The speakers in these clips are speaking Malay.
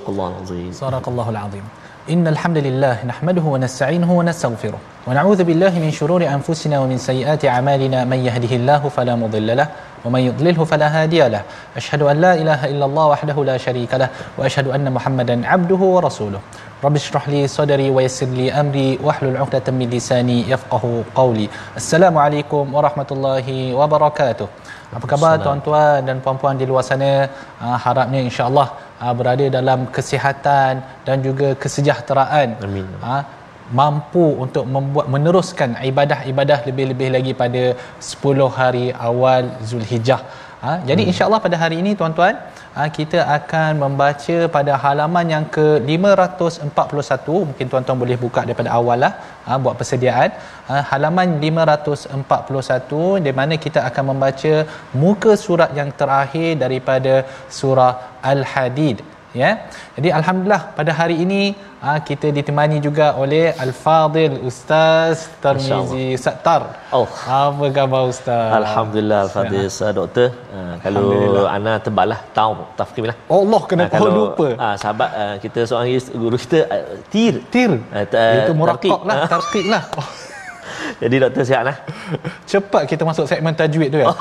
صدق الله العظيم صدق الله العظيم إن الحمد لله نحمده ونستعينه ونستغفره ونعوذ بالله من شرور أنفسنا ومن سيئات أعمالنا من يهده الله فلا مضل له ومن يضلله فلا هادي له أشهد أن لا إله إلا الله وحده لا شريك له وأشهد أن محمدا عبده ورسوله رب اشرح لي صدري ويسر لي أمري واحلل عقدة من لساني يفقه قولي السلام عليكم ورحمة الله وبركاته Apa khabar tuan-tuan dan puan-puan di luar sana? Uh, harapnya insya-Allah uh, berada dalam kesihatan dan juga kesejahteraan. Amin. Uh, mampu untuk membuat meneruskan ibadah-ibadah lebih-lebih lagi pada 10 hari awal Zulhijjah. Ha, jadi hmm. insya-Allah pada hari ini tuan-tuan ha, kita akan membaca pada halaman yang ke 541 mungkin tuan-tuan boleh buka daripada awal lah ha, buat persediaan ha, halaman 541 di mana kita akan membaca muka surat yang terakhir daripada surah Al-Hadid ya? Jadi alhamdulillah pada hari ini ha, kita ditemani juga oleh al-fadil ustaz Tarmizi Sattar. Oh. apa khabar ustaz? Alhamdulillah Al-Fadhil uh, doktor. Uh, kalau ana tebalah tahu tafkim lah. Allah kena Ah, kau lupa. ah, sahabat uh, kita seorang guru kita uh, tir. Tir. Ta- itu murakab tarqiq. lah Ah. tarqiq lah. Oh, jadi doktor sihat lah. Cepat kita masuk segmen tajwid tu ya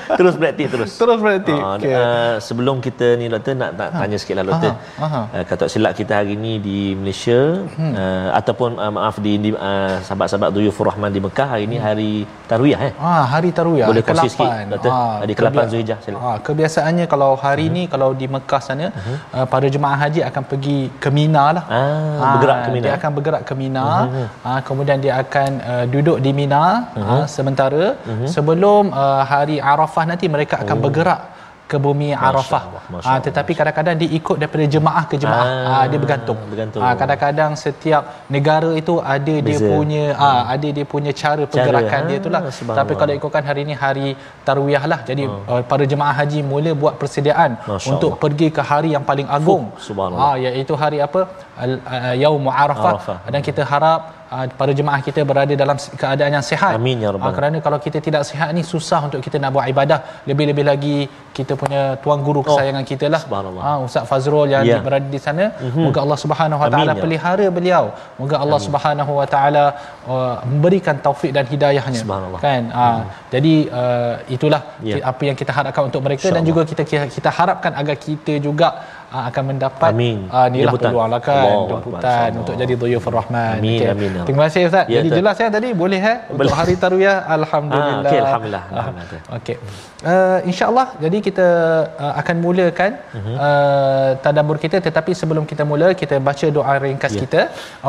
terus praktik terus terus berarti Ah, okay. uh, sebelum kita ni doktor nak, nak tanya sikit lah doktor. Aha, aha. Uh, kata silap kita hari ni di Malaysia hmm. uh, ataupun uh, maaf di, di uh, sahabat-sahabat Duyufur Rahman di Mekah hari ni hari Tarwiyah eh. Ah, hari Tarwiyah Boleh kongsi ke-8. sikit, Doktor? Hari ke-8 kebia- Zulhijjah. Ah, kebiasaannya kalau hari Mhm. ni kalau di Mekah sana uh, para jemaah haji akan pergi ke Mina lah. Ah, bergerak ke Mina. Dia akan bergerak ke Mina. Ah, kemudian dia akan uh, duduk di Mina ah, sementara Mhm. sebelum uh, hari Arafah nanti mereka akan bergerak ke bumi Arafah. Oh. Allah, Masya Ah, Allah. tetapi kadang-kadang dia ikut daripada jemaah ke jemaah. Ah, Ah, dia bergantung. bergantung. Ah, kadang-kadang setiap negara itu ada dia Beza. punya ah, ada dia punya cara pergerakan ah, dia itulah. Tapi kalau ikutkan hari ini hari tarwiyah lah. Jadi uh, para jemaah haji mula buat persediaan Masya untuk Allah. pergi ke hari yang paling agung. Ah iaitu hari apa? Al, uh, Yaum Arafah. Arafah. Dan kita harap uh, para jemaah kita berada dalam keadaan yang sihat. Amin, ya Rabbal Ah, kerana kalau kita tidak sihat ni susah untuk kita nak buat ibadah. Lebih-lebih lagi kita punya tuan guru kesayangan kita lah. Ah Ustaz Fazrul yang Ya. di- berada di sana. Moga Allah Subhanahu Wa Amin, Taala ya. pelihara beliau. Moga Allah Subhanahu Wa Taala uh, memberikan taufik dan hidayahnya. Subhanallah. Kan? Ah, jadi uh, itulah ki- apa yang kita harapkan untuk mereka dan InsyaAllah. juga kita kita, harapkan agar kita juga uh, akan mendapat Amin. uh, inilah Jemputan. peluang lah kan jemputan untuk jadi dhuyufur rahman. Amin, Okey. amin, ya. Terima kasih Ustaz. Ya, jadi jelas ya tadi boleh eh untuk hari tarwiyah alhamdulillah. Ah, okey, alhamdulillah. Alhamdulillah. Okey. Uh, insyaallah jadi kita uh, akan mulakan Mhm. uh, tadabbur kita tetapi sebelum kita mula kita baca doa ringkas Ya. kita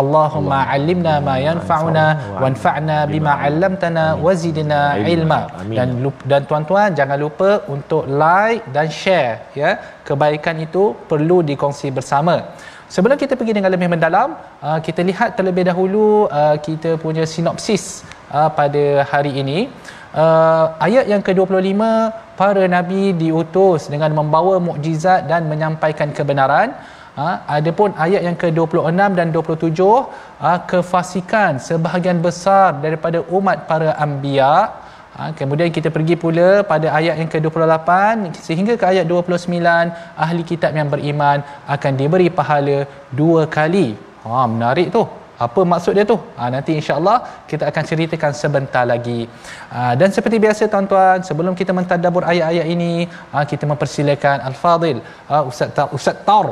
Allahumma allimna ma yanfa'una wanfa'na bima 'allamtana wazidna ilma Amin. dan dan tuan-tuan jangan lupa untuk like dan share ya kebaikan itu perlu dikongsi bersama. Sebelum kita pergi dengan lebih mendalam uh, kita lihat terlebih dahulu uh, kita punya sinopsis uh, pada hari ini. Ayat yang ke-25 para nabi diutus dengan membawa mukjizat dan menyampaikan kebenaran. Ha, adapun ayat yang ke-26 dan 27 ha, kefasikan sebahagian besar daripada umat para anbiya Ha, kemudian kita pergi pula pada ayat yang ke-28 sehingga ke ayat 29 ahli kitab yang beriman akan diberi pahala dua kali. Ha menarik tu. apa maksud dia tu? Ha, nanti insya-Allah kita akan ceritakan sebentar lagi. Ha, dan seperti biasa tuan-tuan sebelum kita mentadabbur ayat-ayat ini ha, kita mempersilakan al-fadil ha, ustaz tar ustaz tar.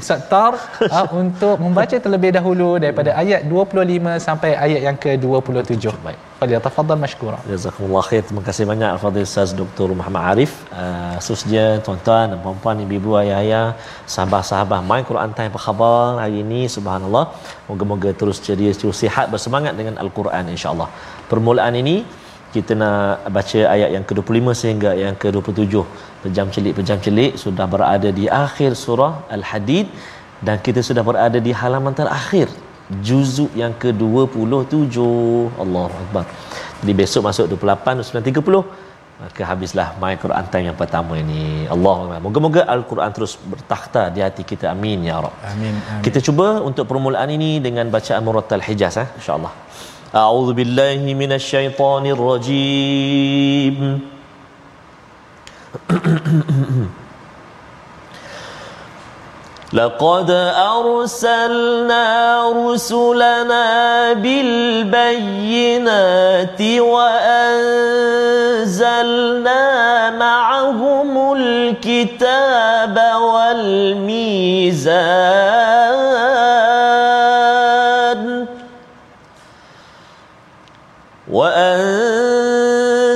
Ustaz tar ha, untuk membaca terlebih dahulu daripada ayat 25 sampai ayat yang ke-27 baik Fadil tafadhal mashkura. Jazakumullah khair. Terima kasih banyak Al-Fadhil Ustaz Dr. Muhammad Arif. Uh, khususnya tuan-tuan dan puan-puan, ibu-ibu, ayah-ayah, sahabat-sahabat My Quran Time apa hari ini subhanallah. Moga-moga terus ceria, terus sihat bersemangat dengan Al-Quran insya-Allah. Permulaan ini kita nak baca ayat yang ke-25 sehingga yang ke-27. Pejam celik pejam celik sudah berada di akhir surah Al-Hadid dan kita sudah berada di halaman terakhir juzuk yang ke-27 Allahu akbar. Jadi besok masuk 28 9.30 maka habislah my Quran time yang pertama ini. Allahu akbar. Moga-moga Al-Quran terus bertakhta di hati kita. Amin ya rab. Amin, amin. Kita cuba untuk permulaan ini dengan bacaan Murattal Hijaz eh insya-Allah. A'udzu billahi minasyaitonir rajim. لقد أرسلنا رسلنا بالبينات وأنزلنا معهم الكتاب والميزان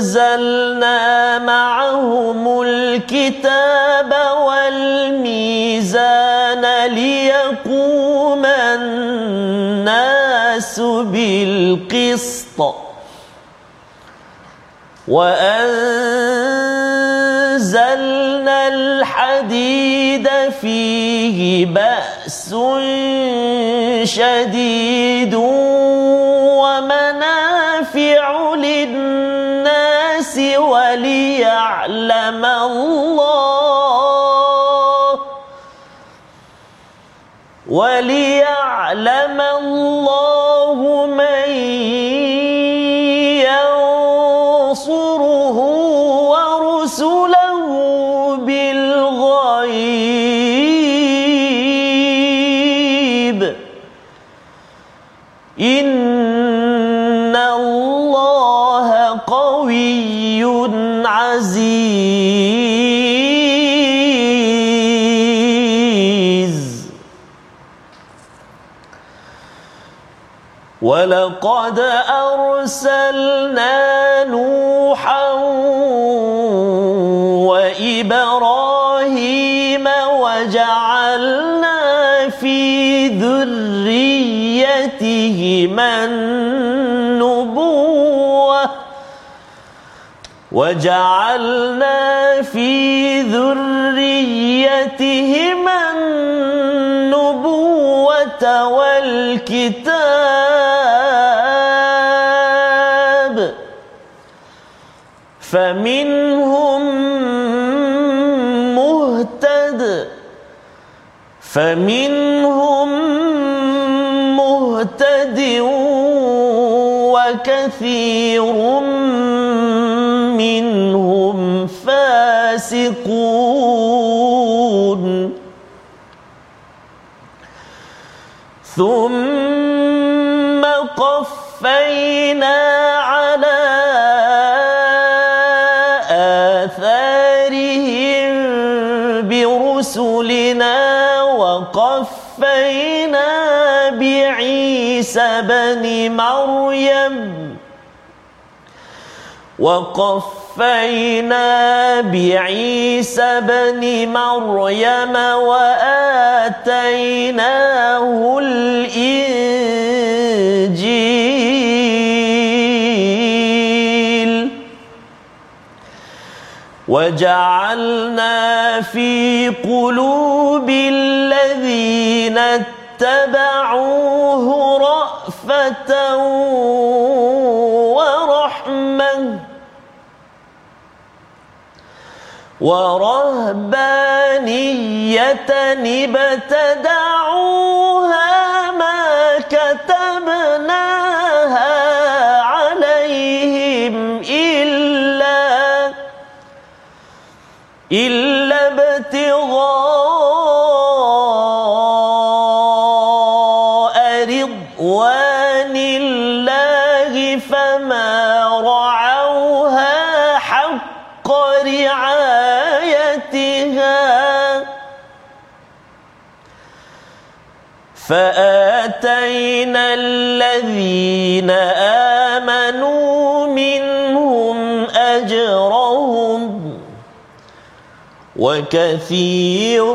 وأنزلنا معهم الكتاب بالقسط وأنزلنا الحديد فيه بأس شديد ومنافع للناس وليعلم الله وليعلم الله من ينصره ورسله بالغيب إن ولقد أرسلنا نوحا وإبراهيم وجعلنا في ذريتهما النبوة وجعلنا في ذريتهما النبوة والكتاب فمنهم مهتد فمنهم مهتد وكثير منهم فاسقون. ثم قفينا بعيسى بن مريم وقفينا بعيسى بن مريم وآتيناه الإنجيل وجعلنا في قلوب الذين اتبعوه رأفة ورحمة ورهبانية ابتدعوها ما كتبناها عليهم إلا إلا فآتينا الذين آمنوا منهم أجرهم وكثير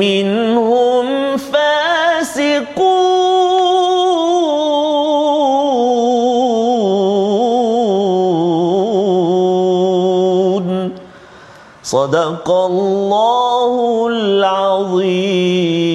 منهم صدق الله العظيم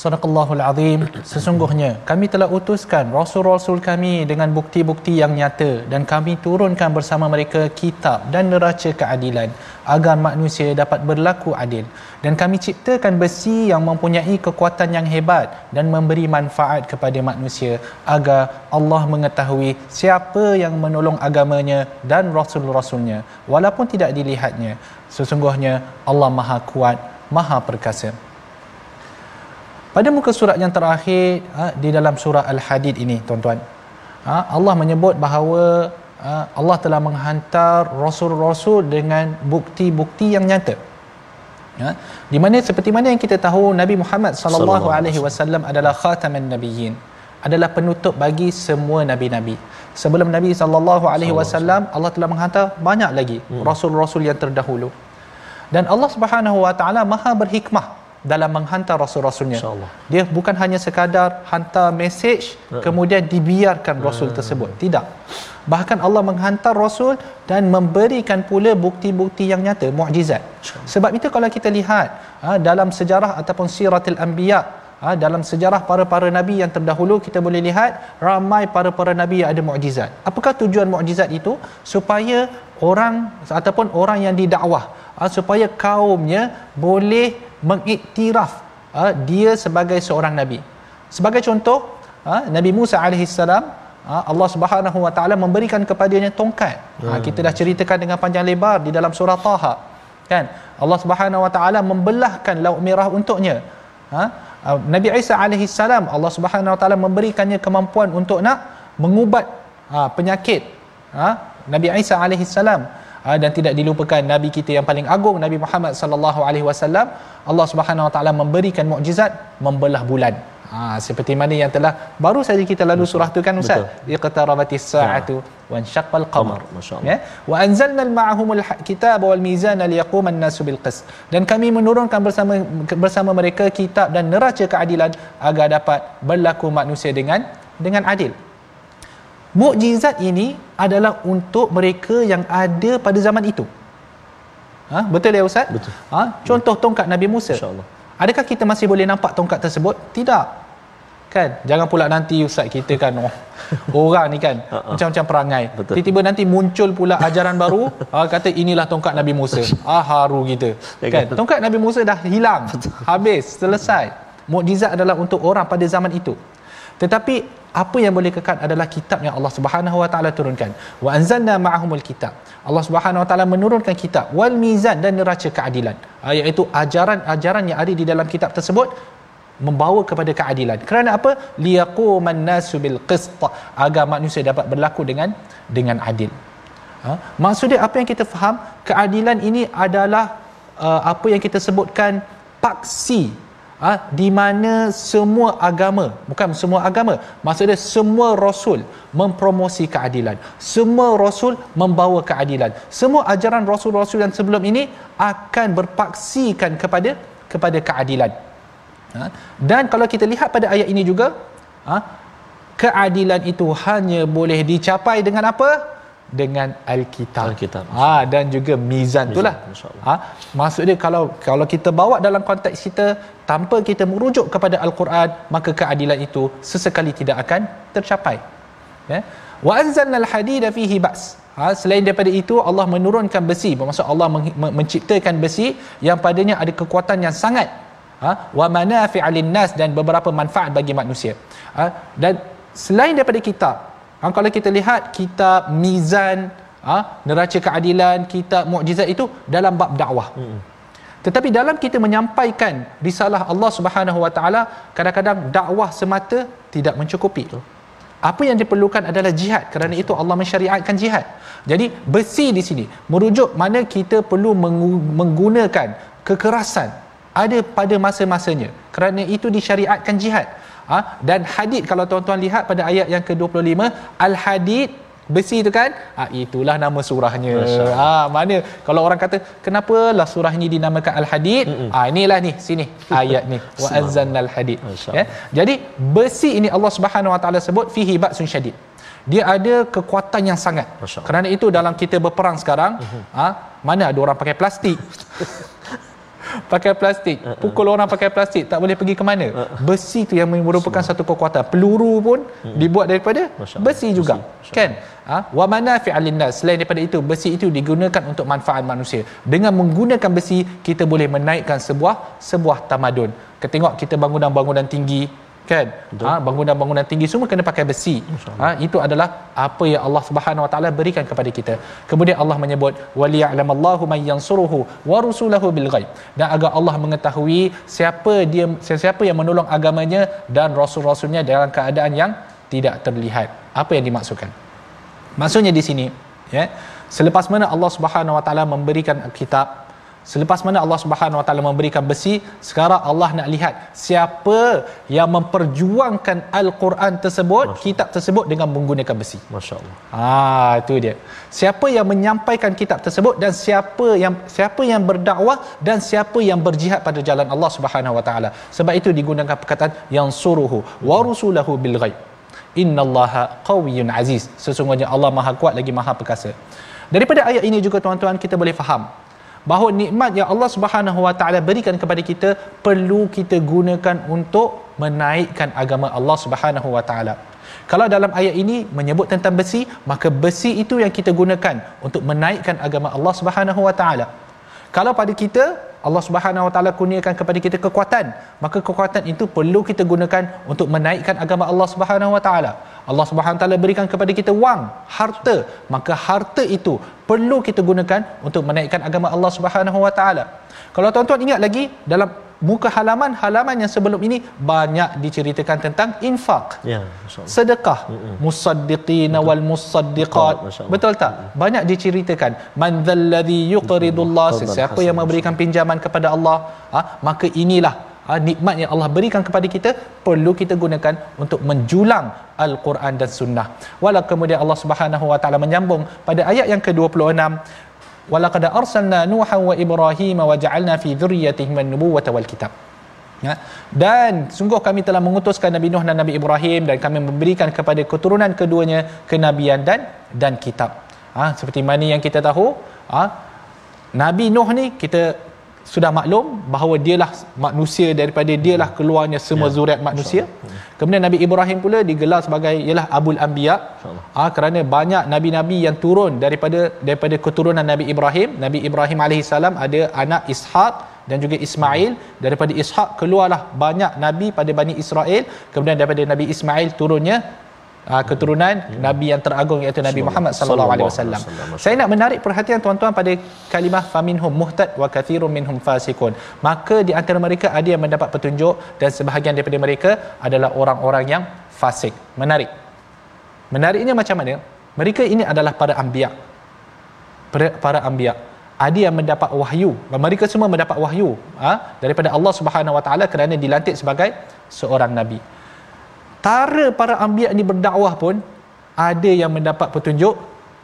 Sadaqallahul Azim. Sesungguhnya kami telah utuskan rasul-rasul kami dengan bukti-bukti yang nyata dan kami turunkan bersama mereka kitab dan neraca keadilan agar manusia dapat berlaku adil. Dan kami ciptakan besi yang mempunyai kekuatan yang hebat dan memberi manfaat kepada manusia agar Allah mengetahui siapa yang menolong agamanya dan rasul-rasulnya walaupun tidak dilihatnya. Sesungguhnya Allah Maha Kuat, Maha Perkasa. Pada muka surat yang terakhir ha, di dalam surah Al-Hadid ini tuan-tuan. Ha, Allah menyebut bahawa ha, Allah telah menghantar rasul-rasul dengan bukti-bukti yang nyata. Ha, di mana seperti mana yang kita tahu Nabi Muhammad sallallahu alaihi wasallam adalah khataman nabiyyin adalah penutup bagi semua nabi-nabi. Sebelum Nabi sallallahu alaihi wasallam Allah telah menghantar banyak lagi hmm. rasul-rasul yang terdahulu. Dan Allah Subhanahu wa taala Maha berhikmah dalam menghantar rasul-rasulnya. Dia bukan hanya sekadar hantar mesej uh-uh. kemudian dibiarkan rasul uh-uh. tersebut. Tidak. Bahkan Allah menghantar rasul dan memberikan pula bukti-bukti yang nyata, mukjizat. Sebab itu kalau kita lihat ha, dalam sejarah ataupun siratul anbiya ha, dalam sejarah para-para nabi yang terdahulu kita boleh lihat ramai para-para nabi yang ada mukjizat. Apakah tujuan mukjizat itu? Supaya orang ataupun orang yang didakwah ha, supaya kaumnya boleh mengiktiraf uh, dia sebagai seorang nabi. Sebagai contoh, uh, Nabi Musa alaihissalam uh, Allah Subhanahu wa taala memberikan kepadanya tongkat. Hmm. Uh, kita dah ceritakan dengan panjang lebar di dalam surah Taha. Kan? Allah Subhanahu wa taala membelahkan laut merah untuknya. Uh, uh, Nabi Isa alaihissalam Allah Subhanahu wa taala memberikannya kemampuan untuk nak mengubat uh, penyakit. Uh, Nabi Isa alaihissalam ha, dan tidak dilupakan nabi kita yang paling agung Nabi Muhammad sallallahu alaihi wasallam. Allah Subhanahu wa taala memberikan mukjizat membelah bulan. Ha, seperti mana yang telah baru saja kita lalu surah tu kan ustaz? Iqtarabatis saatu wa ansyaqqal qamar. Ya? Wa anzalna ma'ahumul kitab wal mizan liyaquma an-nasu bil qist dan kami menurunkan bersama bersama mereka kitab dan neraca keadilan agar dapat berlaku manusia dengan dengan adil mukjizat ini adalah untuk mereka yang ada pada zaman itu. Ha? Betul ya Ustaz? Betul. Ha? Contoh tongkat Nabi Musa. InsyaAllah. Adakah kita masih boleh nampak tongkat tersebut? Tidak. Kan? Jangan pula nanti Ustaz kita kan oh, orang ni kan uh-uh. macam-macam perangai. Betul. Tiba-tiba nanti muncul pula ajaran baru ha, kata inilah tongkat Nabi Musa. Ah haru kita. Ya kan? kan? Tongkat Nabi Musa dah hilang. Betul. Habis, selesai. Mukjizat adalah untuk orang pada zaman itu. Tetapi apa yang boleh kekal adalah kitab yang Allah Subhanahu wa taala turunkan. Wa anzalna ma'ahumul kitab. Allah Subhanahu wa taala menurunkan kitab wal mizan dan neraca keadilan. Ah, iaitu ajaran-ajaran yang ada di dalam kitab tersebut membawa kepada keadilan. Kerana apa? Liyaquman nasu bil qist agar manusia dapat berlaku dengan dengan adil. Ha? Maksudnya apa yang kita faham? Keadilan ini adalah uh, apa yang kita sebutkan paksi ha, di mana semua agama bukan semua agama maksudnya semua rasul mempromosi keadilan. Semua rasul membawa keadilan. Semua ajaran rasul-rasul yang sebelum ini akan berpaksikan kepada kepada keadilan. Ha, dan kalau kita lihat pada ayat ini juga ha, keadilan itu hanya boleh dicapai dengan apa dengan alkitab. Alkitab. Ha dan juga mizan, mizan itulah. Ha maksudnya kalau kalau kita bawa dalam konteks kita tanpa kita merujuk kepada al-Quran maka keadilan itu sesekali tidak akan tercapai. Ya. Wa anzalna al-hadida fihi ba's. Ha, selain daripada itu Allah menurunkan besi bermaksud Allah men- menciptakan besi yang padanya ada kekuatan yang sangat ha wa manafi'al linnas dan beberapa manfaat bagi manusia. Ha, dan selain daripada kitab Ha, kalau kita lihat kitab mizan ha, neraca keadilan kitab mukjizat itu dalam bab dakwah. Hmm. tetapi dalam kita menyampaikan risalah Allah Subhanahu Wa Taala kadang-kadang dakwah semata tidak mencukupi. Apa yang diperlukan adalah jihad. Kerana itu Allah mensyariatkan jihad. Jadi besi di sini merujuk mana kita perlu menggunakan kekerasan ada pada masa-masanya. Kerana itu disyariatkan jihad ha? dan hadid kalau tuan-tuan lihat pada ayat yang ke-25 al-hadid besi itu kan? Ha, itulah nama surahnya. Ha, mana? Kalau orang kata kenapa lah surah ini dinamakan al-hadid ha, inilah ni sini ayat ni. Wa anzalnal hadid ya? Jadi besi ini Allah Subhanahu wa taala sebut fihi ba'sun syadid. Dia ada kekuatan yang sangat. Kerana itu dalam kita berperang sekarang uh-huh. ha, mana ada orang pakai plastik pakai plastik. Uh-uh. pukul orang pakai plastik tak boleh pergi ke mana. Uh-uh. besi tu yang merupakan satu kekuatan. Peluru pun uh-uh. dibuat daripada besi juga. Besi. kan? Ha? Wa manafi'al linnas. Selain daripada itu besi itu digunakan untuk manfaat manusia. Dengan menggunakan besi kita boleh menaikkan sebuah sebuah tamadun. Kita tengok kita bangunan-bangunan tinggi kan? Ha, bangunan-bangunan tinggi semua kena pakai besi. Ha, itu adalah apa yang Allah Subhanahu Wa Taala berikan kepada kita. Kemudian Allah menyebut waliya'lamallahu may yansuruhu wa rusulahu bil ghaib. Dan agar Allah mengetahui siapa dia siapa yang menolong agamanya dan rasul-rasulnya dalam keadaan yang tidak terlihat. Apa yang dimaksudkan? Maksudnya di sini ya selepas mana Allah Subhanahu Wa Taala memberikan kitab Selepas mana Allah Subhanahu Wa Taala memberikan besi, sekarang Allah nak lihat siapa yang memperjuangkan Al-Quran tersebut, kitab tersebut dengan menggunakan besi. Masya-Allah. Ah, itu dia. Siapa yang menyampaikan kitab tersebut dan siapa yang siapa yang berdakwah dan siapa yang berjihad pada jalan Allah Subhanahu Wa Taala. Sebab itu digunakan perkataan yang suruhu wa rusulahu bil ghaib. Innallaha qawiyyun aziz. Sesungguhnya Allah Maha kuat lagi Maha perkasa. Daripada ayat ini juga tuan-tuan kita boleh faham bahawa nikmat yang Allah Subhanahu Wa Taala berikan kepada kita perlu kita gunakan untuk menaikkan agama Allah Subhanahu Wa Taala. Kalau dalam ayat ini menyebut tentang besi, maka besi itu yang kita gunakan untuk menaikkan agama Allah Subhanahu Wa Taala. Kalau pada kita Allah Subhanahu Wa Taala kurniakan kepada kita kekuatan, maka kekuatan itu perlu kita gunakan untuk menaikkan agama Allah Subhanahu Wa Taala. Allah Subhanahu Taala berikan kepada kita wang, harta, maka harta itu perlu kita gunakan untuk menaikkan agama Allah Subhanahu Wa Taala. Kalau tuan-tuan ingat lagi dalam muka halaman halaman yang sebelum ini banyak diceritakan tentang infak. Ya, sedekah. Musaddiqina wal musaddiqat. Betul tak? Banyak diceritakan man dzalladzi yuqridullah siapa yang memberikan pinjaman kepada Allah, ha, maka inilah ha, nikmat yang Allah berikan kepada kita perlu kita gunakan untuk menjulang al-Quran dan sunnah. Walau kemudian Allah Subhanahu wa taala menyambung pada ayat yang ke-26 walaqad arsalna nuha wa ibrahim wa ja'alna fi dhurriyyatihim an-nubuwwata wal kitab ya. Dan sungguh kami telah mengutuskan Nabi Nuh dan Nabi Ibrahim dan kami memberikan kepada keturunan keduanya kenabian dan dan kitab. Ha, seperti mana yang kita tahu? Ha, Nabi Nuh ni kita sudah maklum bahawa dialah manusia daripada dialah keluarnya semua ya. zuriat manusia. Kemudian Nabi Ibrahim pula digelar sebagai ialah Abul Anbiya. Ah kerana banyak nabi-nabi yang turun daripada daripada keturunan Nabi Ibrahim. Nabi Ibrahim alaihi salam ada anak Ishaq dan juga Ismail. Daripada Ishaq keluarlah banyak nabi pada Bani Israel. Kemudian daripada Nabi Ismail turunnya uh, keturunan hmm. nabi yang teragung iaitu Nabi Muhammad sallallahu alaihi wasallam. Saya nak menarik perhatian tuan-tuan pada kalimah faminhum muhtad wa kathirun minhum fasikun. Maka di antara mereka ada yang mendapat petunjuk dan sebahagian daripada mereka adalah orang-orang yang fasik. Menarik. Menariknya macam mana? Mereka ini adalah para anbiya. Para, para anbiya. Ada yang mendapat wahyu. Mereka semua mendapat wahyu ha? daripada Allah Subhanahu Wa Taala kerana dilantik sebagai seorang nabi tara para ambiak ni berdakwah pun ada yang mendapat petunjuk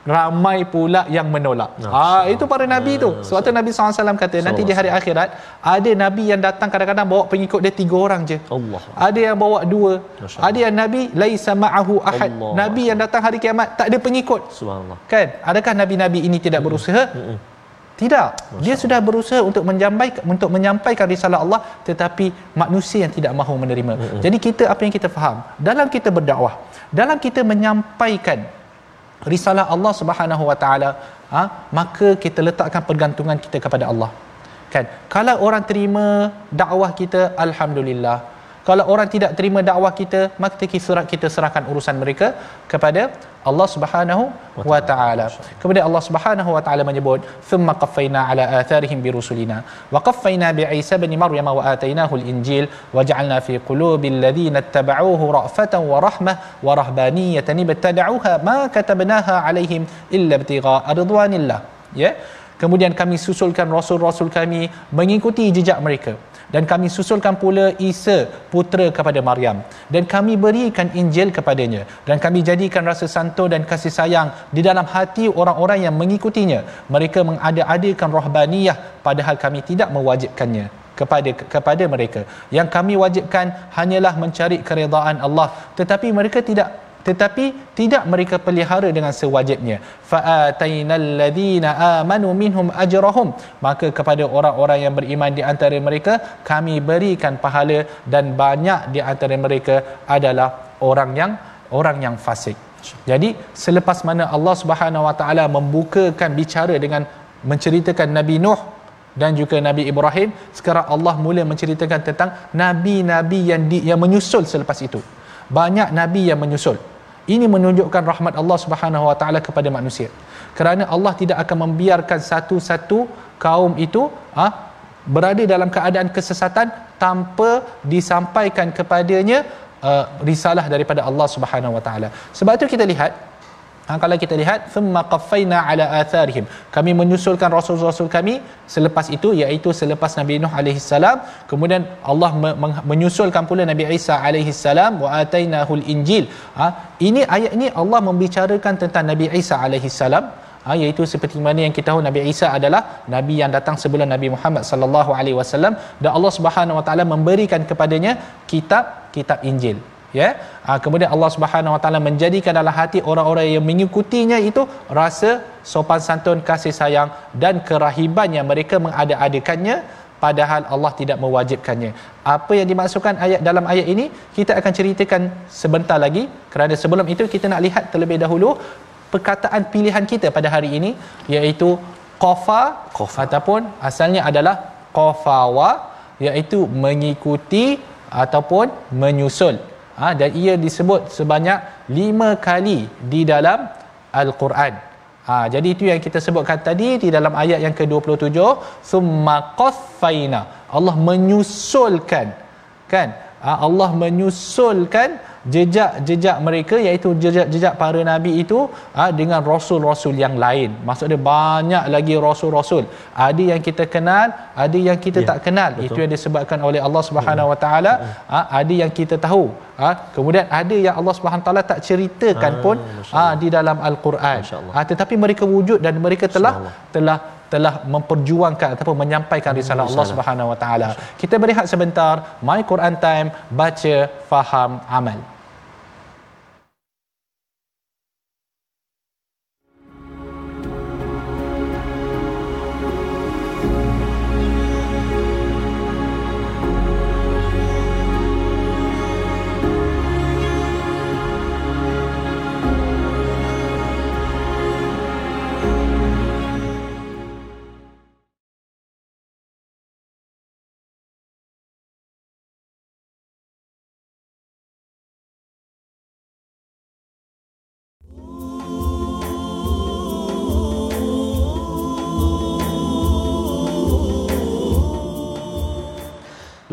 ramai pula yang menolak. Ah ha, itu para nabi tu. Sebab tu Nabi SAW kata nanti di hari akhirat ada nabi yang datang kadang-kadang bawa pengikut dia tiga orang je. Allah. Ada yang bawa dua. Ada yang nabi laisa ma'ahu ahad. Allah. Nabi yang datang hari kiamat tak ada pengikut. Subhanallah. Kan? Adakah nabi-nabi ini tidak berusaha? Hmm. Tidak. Dia sudah berusaha untuk menyampaikan untuk menyampaikan risalah Allah tetapi manusia yang tidak mahu menerima. Mm-hmm. Jadi kita apa yang kita faham dalam kita berdakwah, dalam kita menyampaikan risalah Allah Subhanahu Wa Taala, ha, maka kita letakkan pergantungan kita kepada Allah. Kan? Kalau orang terima dakwah kita alhamdulillah. Kalau orang tidak terima dakwah kita maka kita surat kita serahkan urusan mereka kepada Allah Subhanahu wa taala. Kemudian Allah Subhanahu wa taala menyebut, "Thumma qaffayna ala atharihim bi rusulina wa qaffayna bi Isa bin Maryam wa atainahu al-Injil wa ja'alna fi qulubil ladzina ittaba'uhu ra'fatan wa rahmah wa rahbaniyatan ibtada'uha ma katabnaha alaihim illa ibtigha'a ridwanillah." Ya. Kemudian kami susulkan rasul-rasul kami mengikuti jejak mereka dan kami susulkan pula Isa putera kepada Maryam. Dan kami berikan Injil kepadanya. Dan kami jadikan rasa santun dan kasih sayang di dalam hati orang-orang yang mengikutinya. Mereka mengada-adakan rohbaniyah padahal kami tidak mewajibkannya kepada kepada mereka. Yang kami wajibkan hanyalah mencari keredaan Allah. Tetapi mereka tidak tetapi tidak mereka pelihara dengan sewajibnya. Fa atainal ladina amanu minhum ajrahum. Maka kepada orang-orang yang beriman di antara mereka kami berikan pahala dan banyak di antara mereka adalah orang yang orang yang fasik. Jadi selepas mana Allah Subhanahu Wa Taala membukakan bicara dengan menceritakan Nabi Nuh dan juga Nabi Ibrahim sekarang Allah mula menceritakan tentang nabi-nabi yang di, yang menyusul selepas itu. Banyak nabi yang menyusul ini menunjukkan rahmat Allah Subhanahu Wa Taala kepada manusia. Kerana Allah tidak akan membiarkan satu-satu kaum itu ha, berada dalam keadaan kesesatan tanpa disampaikan kepadanya uh, risalah daripada Allah Subhanahu Wa Taala. Sebab itu kita lihat Ha, kalau kita lihat thumma qaffayna ala atharihim. Kami menyusulkan rasul-rasul kami selepas itu iaitu selepas Nabi Nuh alaihi salam. Kemudian Allah menyusulkan pula Nabi Isa alaihi salam wa atainahul injil. Ha, ini ayat ini Allah membicarakan tentang Nabi Isa alaihi salam. Ha, iaitu seperti mana yang kita tahu Nabi Isa adalah nabi yang datang sebelum Nabi Muhammad sallallahu alaihi wasallam. Dan Allah Subhanahu wa taala memberikan kepadanya kitab kitab Injil ya? Ha, kemudian Allah Subhanahu Wa Taala menjadikan dalam hati orang-orang yang mengikutinya itu rasa sopan santun kasih sayang dan kerahiban yang mereka mengada-adakannya padahal Allah tidak mewajibkannya. Apa yang dimaksudkan ayat dalam ayat ini? Kita akan ceritakan sebentar lagi. Kerana sebelum itu kita nak lihat terlebih dahulu perkataan pilihan kita pada hari ini iaitu qafa ataupun asalnya adalah qafawa iaitu mengikuti ataupun menyusul ha, dan ia disebut sebanyak lima kali di dalam Al-Quran. Ha, jadi itu yang kita sebutkan tadi di dalam ayat yang ke-27 summa qaffaina Allah menyusulkan kan ha, Allah menyusulkan jejak-jejak mereka iaitu jejak-jejak para nabi itu ha, dengan rasul-rasul yang lain. Maksudnya banyak lagi rasul-rasul. Ada yang kita kenal ada yang kita ya, tak kenal. betul. itu yang disebabkan oleh Allah Subhanahu Wa Taala ha, ada yang kita tahu. Ha, kemudian ada yang Allah Subhanahu Taala tak ceritakan ha, pun ha, di dalam al-Quran. Ha, tetapi mereka wujud dan mereka telah telah telah memperjuangkan ataupun menyampaikan risalah Allah Subhanahu Wa Taala. Kita berehat sebentar. My Quran Time baca, faham, amal.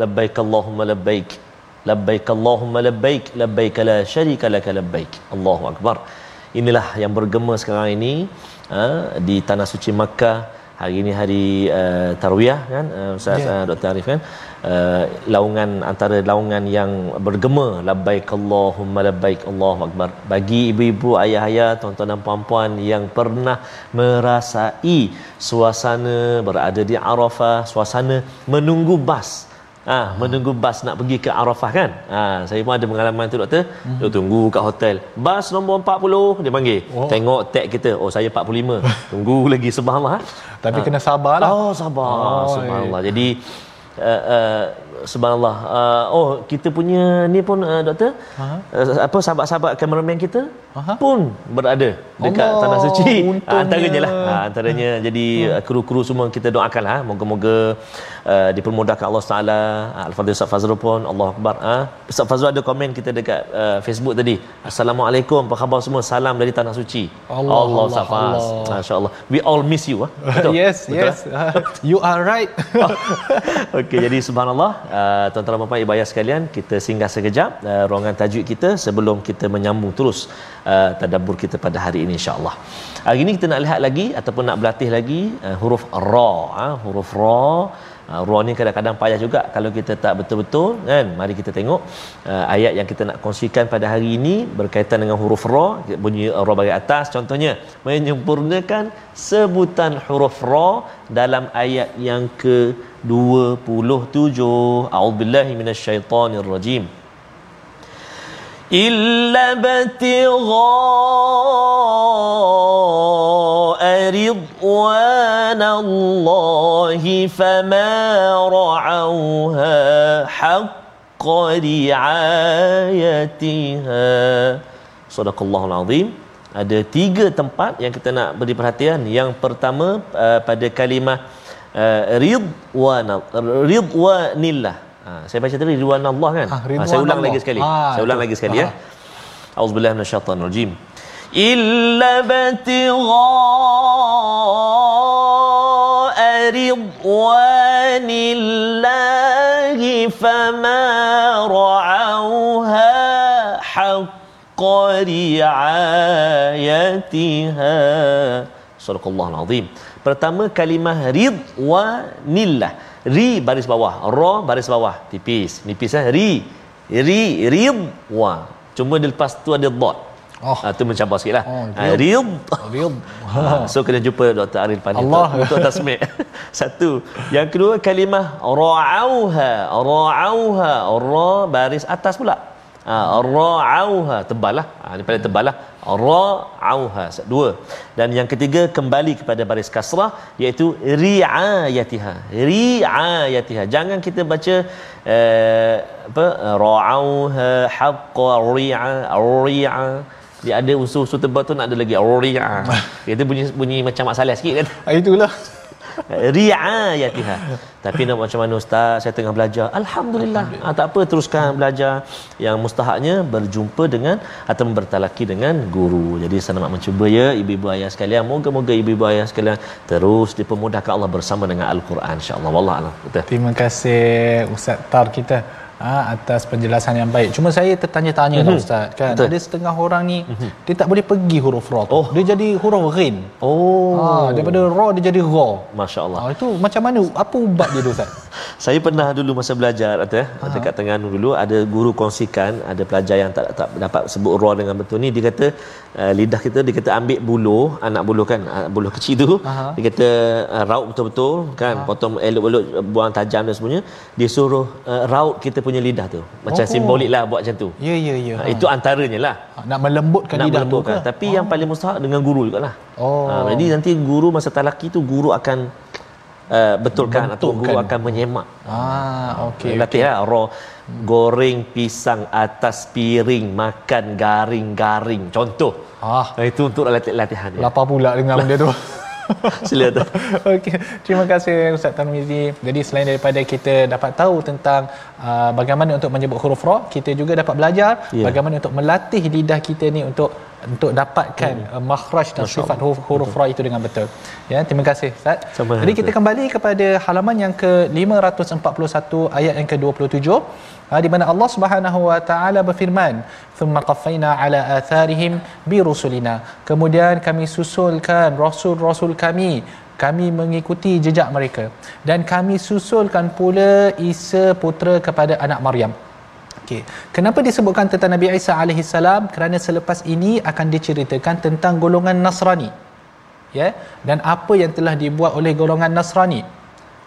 Labbaik Allahumma labbaik labbaik Allahumma labbaik labbaik la syarika laka labbaik Allahu akbar. Inilah yang bergema sekarang ini uh, di tanah suci Makkah. Hari ini hari uh, tarwiyah kan? Uh, Ustaz yeah. uh, Dr Arif kan? Uh, laungan antara laungan yang bergema labbaik Allahumma labbaik. Allahu akbar. Bagi ibu-ibu ayah-ayah tuan-tuan dan puan-puan yang pernah merasai suasana berada di Arafah suasana menunggu bas Ah, menunggu bas nak pergi ke Arafah kan? Ah, saya pun ada pengalaman tu doktor. Mm-hmm. Tunggu kat hotel. Bas nombor 40 dia panggil. Oh. Tengok tag kita. Oh, saya 45. tunggu lagi subhanallah. Tapi ah. kena sabarlah. Oh, sabar. Oh, subhanallah. Jadi uh, uh, subhanallah uh, oh kita punya ni pun uh, doktor uh, apa sahabat-sahabat kameraman kita Aha. pun berada dekat Allah, tanah suci untungnya. antaranya lah ha, antaranya hmm. jadi hmm. kru-kru semua kita doakanlah moga-moga uh, dipermudahkan Allah Taala. Al-fadhil Ustaz Fazrul pun Allah akbar. Ha. Ustaz Fazrul ada komen kita dekat uh, Facebook tadi. Assalamualaikum apa khabar semua? Salam dari tanah suci. Allah Allah Ustaz Faz. Masyaallah. We all miss you ha? betul? yes. Betul, yes uh, you are right. Okey jadi subhanallah uh, tuan-tuan dan puan ibu ayah sekalian kita singgah sekejap uh, ruangan tajuk kita sebelum kita menyambung terus uh, tadabbur kita pada hari ini insya-Allah. Hari ini kita nak lihat lagi ataupun nak berlatih lagi uh, huruf ra uh, huruf ra uh, ra ni kadang-kadang payah juga. Kalau kita tak betul-betul kan. Mari kita tengok uh, ayat yang kita nak kongsikan pada hari ini berkaitan dengan huruf ra bunyi ra bagi atas. Contohnya menyempurnakan sebutan huruf ra dalam ayat yang ke 27 a'udzubillahi minasyaitonirrajim إلا ابتغاء رضوان الله فما رعوها حق رعايتها صدق الله العظيم ada tiga tempat yang kita nak beri perhatian yang pertama uh, pada kalimah uh, ridwan ridwanillah Ha, saya baca tadi Ridwan Allah kan. Ha, ha, saya ulang Allah. lagi sekali. Ha, saya ulang itu. lagi sekali ha. ya. Auzubillahi minasyaitanir rajim. Illa batigha ridwanillahi fama ra'auha haqqa ri'ayatiha. Sadaqallahul azim. Pertama kalimah ridwanillah ri baris bawah ra baris bawah tipis nipis eh ri ri rid wa cuma dia lepas tu ada dot Oh. Ha, tu mencabar sikit lah. Oh, ha, Riyad. Riyad. Ha, so, kena jumpa Dr. Aril Pani Allah. untuk tasmik. Satu. Yang kedua, kalimah ra'auha. Ra'auha. Ra baris atas pula. Ha, ra'auha. Tebal lah. Ha, ini paling tebal lah ra'auha. Dua. Dan yang ketiga kembali kepada baris kasrah iaitu ri'ayatiha. Ri'ayatiha. Jangan kita baca uh, apa ra'auha haqqa ri'a ri'a. Dia ada unsur-unsur tebal tu nak ada lagi ri'a. Dia bunyi bunyi macam mak saleh sikit kan? Itulah riayatiha. Tapi nak macam mana ustaz? Saya tengah belajar. Alhamdulillah. Ha, tak apa teruskan belajar. Yang mustahaknya berjumpa dengan atau bertalaki dengan guru. Jadi saya nak mencuba ya ibu-ibu ayah sekalian. Moga-moga ibu-ibu ayah sekalian terus dipermudahkan Allah bersama dengan al-Quran insya-Allah. Wallah terima kasih ustaz tar kita ha, atas penjelasan yang baik. Cuma saya tertanya-tanya mm-hmm. ustaz kan. Betul. Ada setengah orang ni mm-hmm. dia tak boleh pergi huruf ra. Oh. Dia jadi huruf ghin. Oh. Ha, daripada ra dia jadi ra. Masya-Allah. Ha, itu macam mana apa ubat dia tu ustaz? saya pernah dulu masa belajar atau ya, dekat Terengganu dulu ada guru kongsikan ada pelajar yang tak tak dapat sebut ra dengan betul ni dia kata uh, lidah kita dia kata ambil buluh anak buluh kan uh, buluh kecil tu Aha. dia kata uh, raut betul-betul kan Aha. potong elok-elok buang tajam dan semuanya dia suruh uh, raut kita punya lidah tu macam oh. simbolik lah buat macam tu ya ya ya uh, itu antaranya lah nak melembutkan nak lidah melembutkan. tu ke tapi oh. yang paling mustahak dengan guru jugalah oh. uh, jadi nanti guru masa talaki tu guru akan uh, betulkan Bentukkan. atau guru akan menyemak ah okey latih okay. lah roh goreng pisang atas piring makan garing-garing contoh ah itu untuk latihan lapar pula dengan benda tu Sila tu. Okey, terima kasih Ustaz Tarmizi. Jadi selain daripada kita dapat tahu tentang uh, bagaimana untuk menyebut huruf ra, kita juga dapat belajar yeah. bagaimana untuk melatih lidah kita ni untuk untuk dapatkan hmm. uh, makhraj dan Masya sifat huruf, huruf ra itu dengan betul. Ya, terima kasih Ustaz. Sama Jadi kita kembali kepada halaman yang ke-541 ayat yang ke-27 ha, di mana Allah Subhanahu wa taala berfirman thumma qaffayna ala atharihim bi rusulina kemudian kami susulkan rasul-rasul kami kami mengikuti jejak mereka dan kami susulkan pula Isa putera kepada anak Maryam Okey. Kenapa disebutkan tentang Nabi Isa salam? Kerana selepas ini akan diceritakan tentang golongan Nasrani. Ya. Dan apa yang telah dibuat oleh golongan Nasrani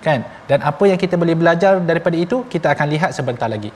kan? Dan apa yang kita boleh belajar daripada itu kita akan lihat sebentar lagi.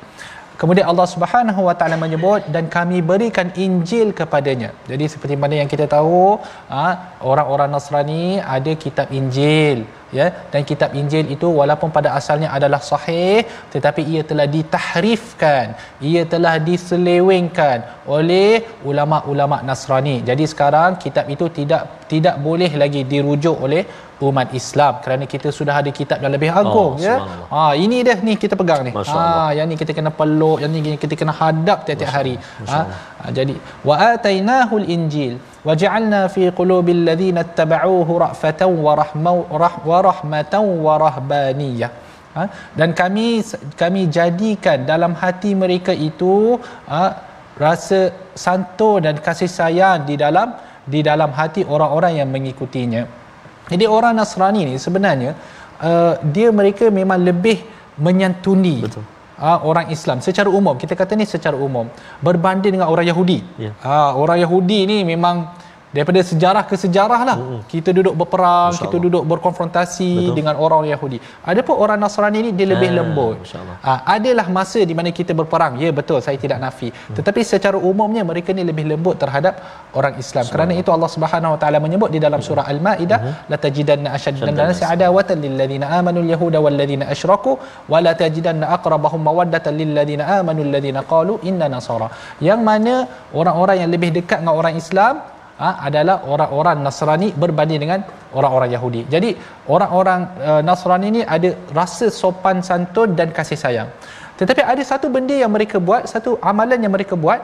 Kemudian Allah Subhanahu wa taala menyebut dan kami berikan Injil kepadanya. Jadi seperti mana yang kita tahu ha, orang-orang Nasrani ada kitab Injil ya. Dan kitab Injil itu walaupun pada asalnya adalah sahih tetapi ia telah ditahrifkan ia telah diselewengkan oleh ulama-ulama Nasrani. Jadi sekarang kitab itu tidak tidak boleh lagi dirujuk oleh umat Islam kerana kita sudah ada kitab yang lebih agung oh, ya. Ha ini dah ni kita pegang ni. Ha yang ni kita kena peluk, yang ni kita kena hadap tiap-tiap hari. Ha, ha jadi wa atainahul injil wa ja'alna fi qulubil ladzina ittaba'uhu ra'fatan wa rahmau wa rahmatan wa rahbaniyah. Ha? dan kami kami jadikan dalam hati mereka itu ha, rasa santun dan kasih sayang di dalam di dalam hati orang-orang yang mengikutinya. Jadi orang Nasrani ni sebenarnya uh, dia mereka memang lebih menyantuni Betul. Uh, orang Islam secara umum kita kata ni secara umum berbanding dengan orang Yahudi. Yeah. Uh, orang Yahudi ni memang daripada sejarah ke sejarah lah. Hmm. kita duduk berperang kita duduk berkonfrontasi Betul. dengan orang Yahudi. Ada pun orang Nasrani ni dia lebih ha, lembut. ha, adalah masa di mana kita berperang. Ya betul saya tidak nafi. Hmm. tetapi secara umumnya mereka ni lebih lembut terhadap orang Islam. Kerana itu Allah Subhanahu Wa Taala menyebut di dalam surah Al-Maidah hmm. la tajidanna ashaddan nasi adawatan lil ladina amanu al-yahuda wal ladina asyraku wa la tajidanna aqrabahum mawaddatan lil ladina amanu qalu inna nasara. Yang mana orang-orang yang lebih dekat dengan orang Islam ha, adalah orang-orang Nasrani berbanding dengan orang-orang Yahudi. Jadi orang-orang uh, Nasrani ini ada rasa sopan santun dan kasih sayang. Tetapi ada satu benda yang mereka buat, satu amalan yang mereka buat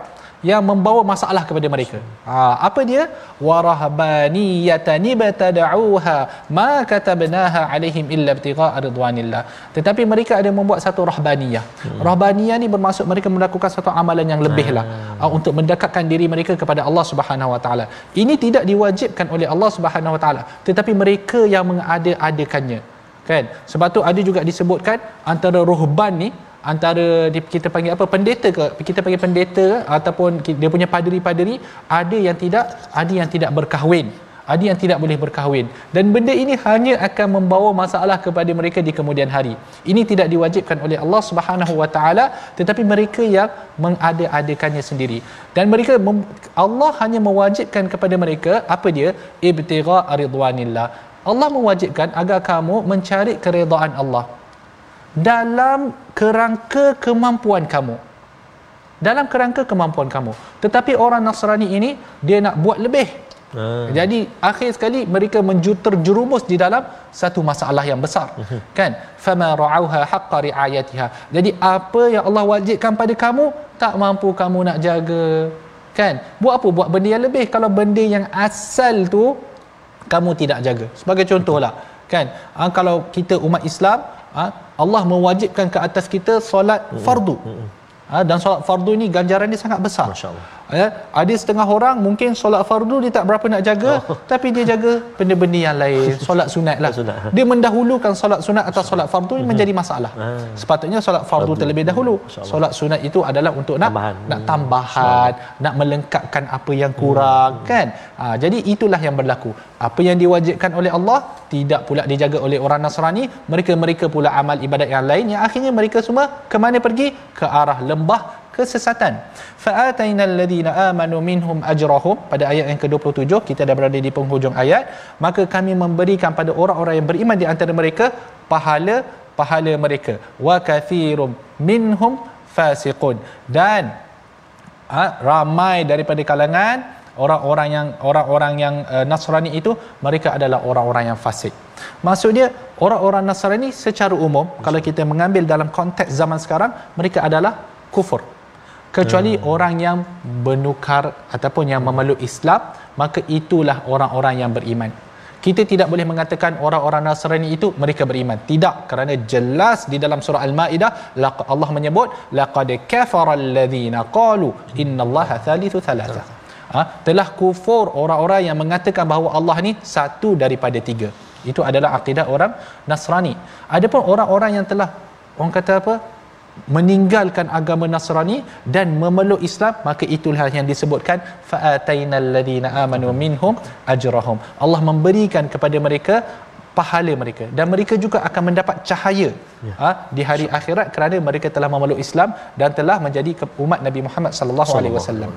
yang membawa masalah kepada mereka. Ha, apa dia? Warahbaniyatan ibtada'uha ma katabnaha alaihim illa ibtigha'a ridwanillah. Tetapi mereka ada membuat satu rahbaniyah. Hmm. Rahbaniyah ni bermaksud mereka melakukan satu amalan yang lebih lah hmm. uh, untuk mendekatkan diri mereka kepada Allah Subhanahu Wa Taala. Ini tidak diwajibkan oleh Allah Subhanahu Wa Taala, tetapi mereka yang mengada-adakannya. Kan? Sebab tu ada juga disebutkan antara ruhban ni antara kita panggil apa pendeta ke? Kita panggil pendeta ataupun dia punya paderi-paderi ada yang tidak ada yang tidak berkahwin. Ada yang tidak boleh berkahwin. Dan benda ini hanya akan membawa masalah kepada mereka di kemudian hari. Ini tidak diwajibkan oleh Allah Subhanahu Wa Taala tetapi mereka yang mengada-adakannya sendiri. Dan mereka Allah hanya mewajibkan kepada mereka apa dia? Ibtigha ridwanillah. Allah mewajibkan agar kamu mencari keredaan Allah dalam kerangka kemampuan kamu dalam kerangka kemampuan kamu tetapi orang Nasrani ini dia nak buat lebih Hmm. Jadi akhir sekali mereka menjuter jerumus di dalam satu masalah yang besar. Hmm. Kan? Fama ra'auha haqqa ri'ayatiha. Jadi apa yang Allah wajibkan pada kamu tak mampu kamu nak jaga. Kan? Buat apa? Buat benda yang lebih kalau benda yang asal tu kamu tidak jaga. Sebagai contohlah, kan? Ha, kalau kita umat Islam, ha, Allah mewajibkan ke atas kita solat fardu. Hmm. Ha, dan solat fardu ni ganjaran dia sangat besar. Masya-Allah. Ya, ada setengah orang mungkin solat fardu dia tak berapa nak jaga oh. tapi dia jaga benda-benda yang lain, solat sunat lah. Sunat. Dia mendahulukan solat sunat atas solat fardu ini menjadi masalah. Ah. Sepatutnya solat fardu terlebih dahulu. Solat sunat itu adalah untuk nak tambahan. nak tambahan, nak melengkapkan apa yang kurang hmm. kan. Ha, jadi itulah yang berlaku. Apa yang diwajibkan oleh Allah tidak pula dijaga oleh orang Nasrani, mereka-mereka pula amal ibadat yang lain yang akhirnya mereka semua ke mana pergi? Ke arah lembah kesesatan. Fa'ataina alladhina amanu minhum ajrahum. Pada ayat yang ke-27 kita dah berada di penghujung ayat. Maka kami memberikan pada orang-orang yang beriman di antara mereka pahala pahala mereka. Wa kathirum minhum fasiqun. Dan ha, ramai daripada kalangan orang-orang yang orang-orang yang uh, Nasrani itu mereka adalah orang-orang yang fasik. Maksudnya orang-orang Nasrani secara umum kalau kita mengambil dalam konteks zaman sekarang mereka adalah kufur kecuali hmm. orang yang benukar ataupun yang memeluk Islam maka itulah orang-orang yang beriman. Kita tidak boleh mengatakan orang-orang Nasrani itu mereka beriman. Tidak kerana jelas di dalam surah al-maidah Allah menyebut laqad kafara alladhina qalu innallaha thalithu thalatha. Ha? telah kufur orang-orang yang mengatakan bahawa Allah ni satu daripada tiga. Itu adalah akidah orang Nasrani. Adapun orang-orang yang telah orang kata apa meninggalkan agama Nasrani dan memeluk Islam maka itulah yang disebutkan fa'atainal ladina amanu minhum ajrahum Allah memberikan kepada mereka pahala mereka dan mereka juga akan mendapat cahaya ya. ha, di hari akhirat kerana mereka telah memeluk Islam dan telah menjadi umat Nabi Muhammad sallallahu alaihi wasallam.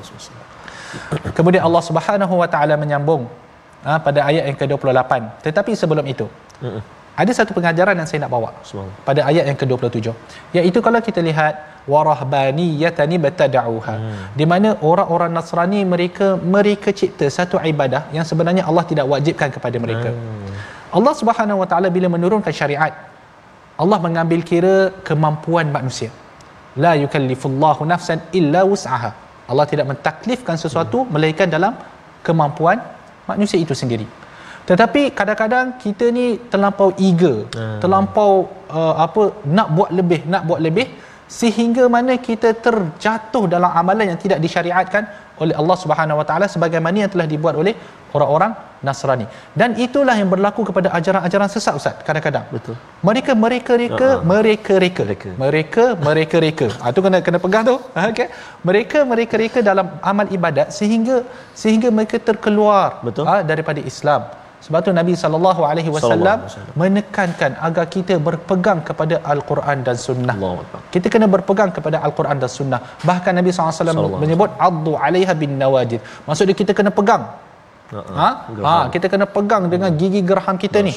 Kemudian Allah Subhanahu wa taala menyambung ha, pada ayat yang ke-28. Tetapi sebelum itu ada satu pengajaran yang saya nak bawa pada ayat yang ke-27 iaitu kalau kita lihat warahbaniyatani batada'uha. Hmm. di mana orang-orang Nasrani mereka mereka cipta satu ibadah yang sebenarnya Allah tidak wajibkan kepada mereka. Hmm. Allah Subhanahu wa taala bila menurunkan syariat Allah mengambil kira kemampuan manusia. La yukallifullahu nafsan illa wus'aha. Allah tidak mentaklifkan sesuatu hmm. melainkan dalam kemampuan manusia itu sendiri tetapi kadang-kadang kita ni terlampau eager hmm. terlampau uh, apa nak buat lebih nak buat lebih sehingga mana kita terjatuh dalam amalan yang tidak disyariatkan oleh Allah Subhanahu Wa Taala sebagaimana yang telah dibuat oleh orang-orang Nasrani. Dan itulah yang berlaku kepada ajaran-ajaran sesat Ustaz kadang-kadang. Betul. Mereka mereka reka, uh-huh. mereka reka. Mereka mereka reka. Ah tu kena kena pegang tu. Okey. Mereka mereka reka dalam amal ibadat sehingga sehingga mereka terkeluar Betul. Ha, daripada Islam. Sebab tu Nabi sallallahu alaihi wasallam menekankan agar kita berpegang kepada al-Quran dan sunnah. Kita kena berpegang kepada al-Quran dan sunnah. Bahkan Nabi sallallahu alaihi wasallam menyebut addu 'alaiha bin nawajid. Maksudnya kita kena pegang. Ha? Ha, kita kena pegang dengan gigi geraham kita ni.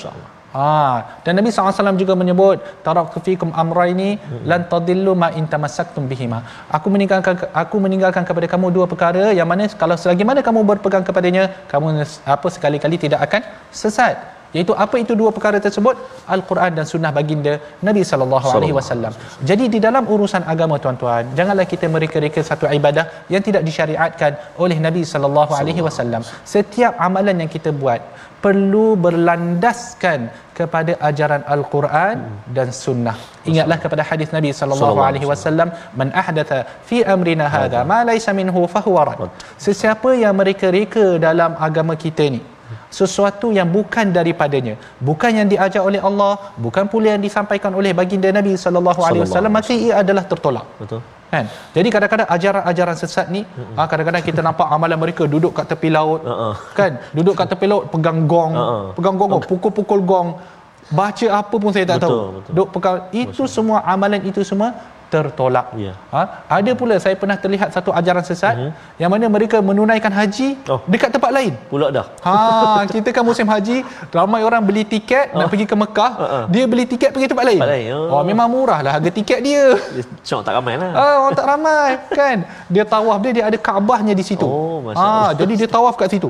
Ha, dan Nabi SAW juga menyebut tarak fikum amraini lan tadillu ma in tamassaktum bihima. Aku meninggalkan aku meninggalkan kepada kamu dua perkara yang mana kalau selagi mana kamu berpegang kepadanya, kamu apa sekali-kali tidak akan sesat. Iaitu apa itu dua perkara tersebut? Al-Quran dan sunnah baginda Nabi sallallahu alaihi wasallam. Jadi di dalam urusan agama tuan-tuan, janganlah kita mereka-reka satu ibadah yang tidak disyariatkan oleh Nabi sallallahu alaihi wasallam. Setiap amalan yang kita buat perlu berlandaskan kepada ajaran al-Quran dan sunnah. Ingatlah kepada hadis Nabi sallallahu alaihi wasallam, "Man ahdatha fi amrina hadha ma laysa minhu fahuwa rad." Sesiapa yang mereka reka dalam agama kita ni sesuatu yang bukan daripadanya, bukan yang diajar oleh Allah, bukan pula yang disampaikan oleh baginda Nabi sallallahu alaihi wasallam, maka ia adalah tertolak. Betul kan jadi kadang-kadang ajaran-ajaran sesat ni uh-uh. kadang-kadang kita nampak amalan mereka duduk kat tepi laut uh-uh. kan duduk kat tepi laut pegang gong uh-uh. pegang gong pukul-pukul gong baca apa pun saya tak betul, tahu betul. duk pegang itu betul. semua amalan itu semua tertolak. Ya. Ha? Ada pula saya pernah terlihat satu ajaran sesat uh-huh. yang mana mereka menunaikan haji oh. dekat tempat lain. Pula dah. Ha, kita kan musim haji, ramai orang beli tiket oh. nak pergi ke Mekah, uh-huh. dia beli tiket pergi tempat lain. Tempat lain. Oh. oh memang murah lah harga tiket dia. Cuma tak ramai lah. Ha, orang tak ramai kan. Dia tawaf dia dia ada Kaabahnya di situ. Oh, ha, jadi dia tawaf kat situ.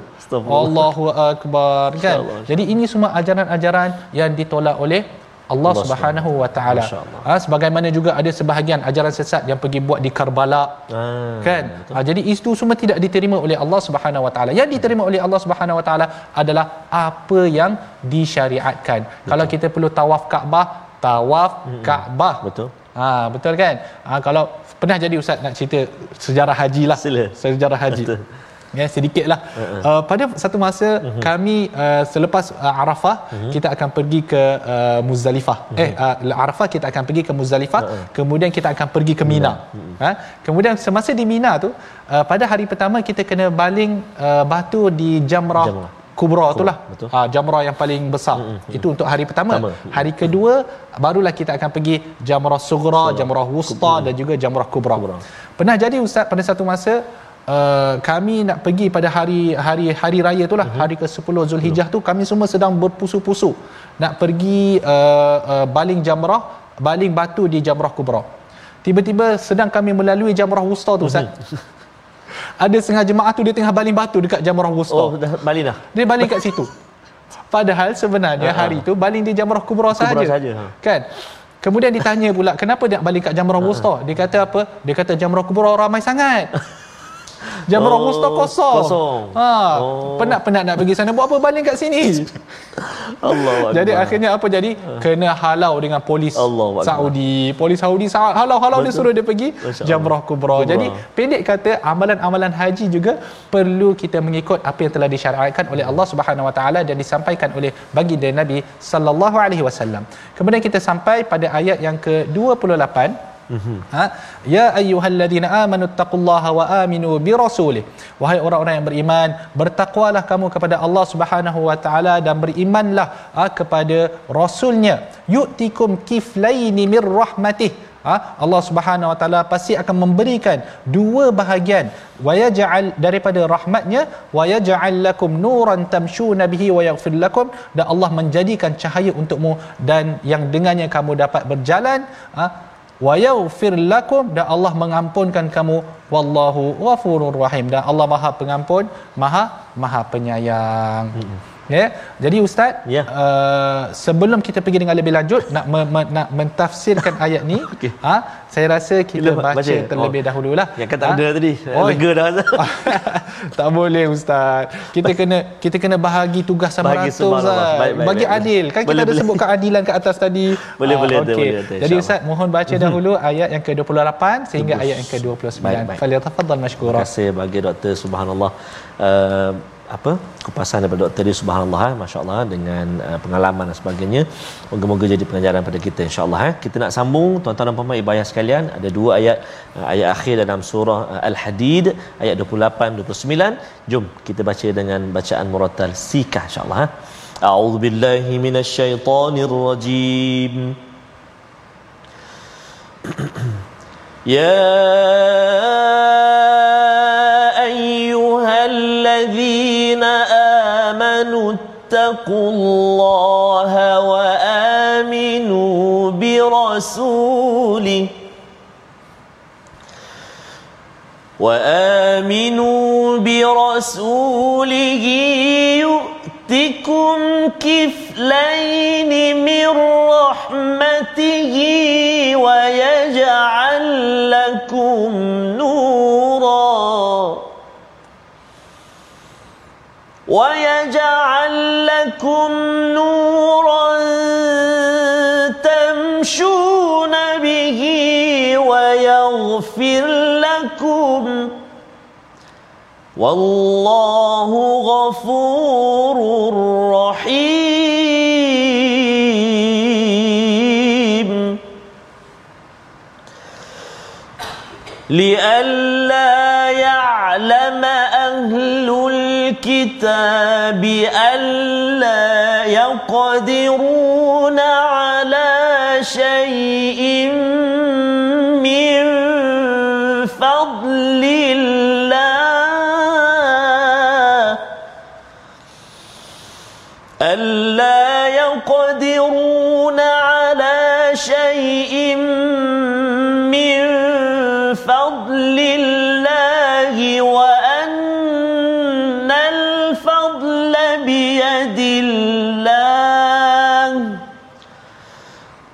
Allahu akbar kan. Jadi ini semua ajaran-ajaran yang ditolak oleh Allah, Allah Subhanahu wa taala. Ha, sebagaimana juga ada sebahagian ajaran sesat yang pergi buat di Karbala. Ah, kan? Ha, jadi itu semua tidak diterima oleh Allah Subhanahu wa taala. Yang diterima oleh Allah Subhanahu wa taala adalah apa yang disyariatkan. Betul. Kalau kita perlu tawaf Kaabah, tawaf hmm. Kaabah. Betul. Ha, betul kan? Ha, kalau pernah jadi ustaz nak cerita sejarah haji lah. Sila. Sejarah haji. Betul ya sedikitlah uh-huh. uh, pada satu masa uh-huh. kami uh, selepas uh, Arafah uh-huh. kita akan pergi ke uh, Muzdalifah uh-huh. eh uh, Arafah kita akan pergi ke Muzdalifah uh-huh. kemudian kita akan pergi ke Mina uh-huh. ha kemudian semasa di Mina tu uh, pada hari pertama kita kena baling uh, batu di Jamrah, Jamrah. Kubra tu lah ha, Jamrah yang paling besar hmm, Itu untuk hari pertama Tama. Hari kedua Barulah kita akan pergi Jamrah Sugra Jamrah Wusta Dan juga Jamrah Kubra. Kubra Pernah jadi Ustaz pada satu masa Uh, kami nak pergi pada hari hari hari raya itulah uh-huh. hari ke-10 Zulhijjah tu kami semua sedang berpusu-pusu nak pergi uh, uh, baling jamrah baling batu di jamrah kubra. Tiba-tiba sedang kami melalui jamrah wusta tu ustaz. Uh-huh. ada setengah jemaah tu dia tengah baling batu dekat jamrah wusta. Oh dah baling dah? Dia baling kat situ. Padahal sebenarnya uh-huh. hari tu baling di jamrah kubra saja saja ha. kan? Kemudian ditanya pula kenapa dia baling kat jamrah uh-huh. wusta? Dia kata apa? Dia kata jamrah kubra ramai sangat Jamrah oh, Musta kosong. Kosong. Ha. Oh. Penat-penat nak pergi sana. Buat apa banding kat sini? Allah Jadi akhirnya apa jadi? Kena halau dengan polis Allah Saudi. Polis Saudi halau-halau dia suruh dia pergi Jamrah Kubra. Kubra. Jadi pendek kata amalan-amalan haji juga perlu kita mengikut apa yang telah disyariatkan oleh Allah Subhanahu Wa Taala dan disampaikan oleh baginda Nabi sallallahu alaihi wasallam. Kemudian kita sampai pada ayat yang ke-28 Mm-hmm. Ha? Ya ayyuhalladzina amanu taqullaha wa aminu bi rasulih. Wahai orang-orang yang beriman, bertakwalah kamu kepada Allah Subhanahu wa taala dan berimanlah ha, kepada rasulnya. Yu'tikum kiflaini mir rahmatih. ha, Allah Subhanahu Wa Taala pasti akan memberikan dua bahagian wa yaj'al daripada rahmatnya wa yaj'al lakum nuran tamshuna bihi wa yaghfir lakum dan Allah menjadikan cahaya untukmu dan yang dengannya kamu dapat berjalan ha, wa yaghfir lakum dan Allah mengampunkan kamu wallahu ghafurur rahim dan Allah Maha Pengampun Maha Maha Penyayang. Hmm. Ya. Yeah. Jadi ustaz, yeah. uh, sebelum kita pergi dengan lebih lanjut nak me, me, nak mentafsirkan ayat ni, okay. ha, saya rasa kita Bila, baca, baca terlebih oh. dahululah. Yang kata ha? ada tadi. Oh. Lega dah rasa. tak boleh ustaz. Kita kena kita kena bahagi tugas sama bahagi rata ustaz. Baik, baik, Bagi baik, adil. Kan boleh, kita ada sebut keadilan kat atas tadi. Boleh ha, boleh okay. boleh. Jadi ustaz mohon baca mhm. dahulu ayat yang ke-28 sehingga ayat yang ke-29. Faliatafaddal mashkura. Terima kasih bagi doktor subhanallah. Uh, apa kupasan daripada doktor di subhanallah eh, masya-Allah dengan uh, pengalaman dan sebagainya moga-moga jadi pengajaran pada kita insya-Allah eh. kita nak sambung tuan-tuan dan puan-puan ibadah sekalian ada dua ayat uh, ayat akhir dalam surah uh, al-hadid ayat 28 29 jom kita baca dengan bacaan murattal sikah insya-Allah eh. a'udzu billahi minasyaitonir rajim ya اتقوا الله وآمنوا برسوله. وآمنوا برسوله يؤتكم كفلين من رحمته ويجعل لكم نورا ويجعل لكم نورا تمشون به ويغفر لكم. والله غفور رحيم. لئلا يعلم أهل الكتاب ألا يقدرون على شيء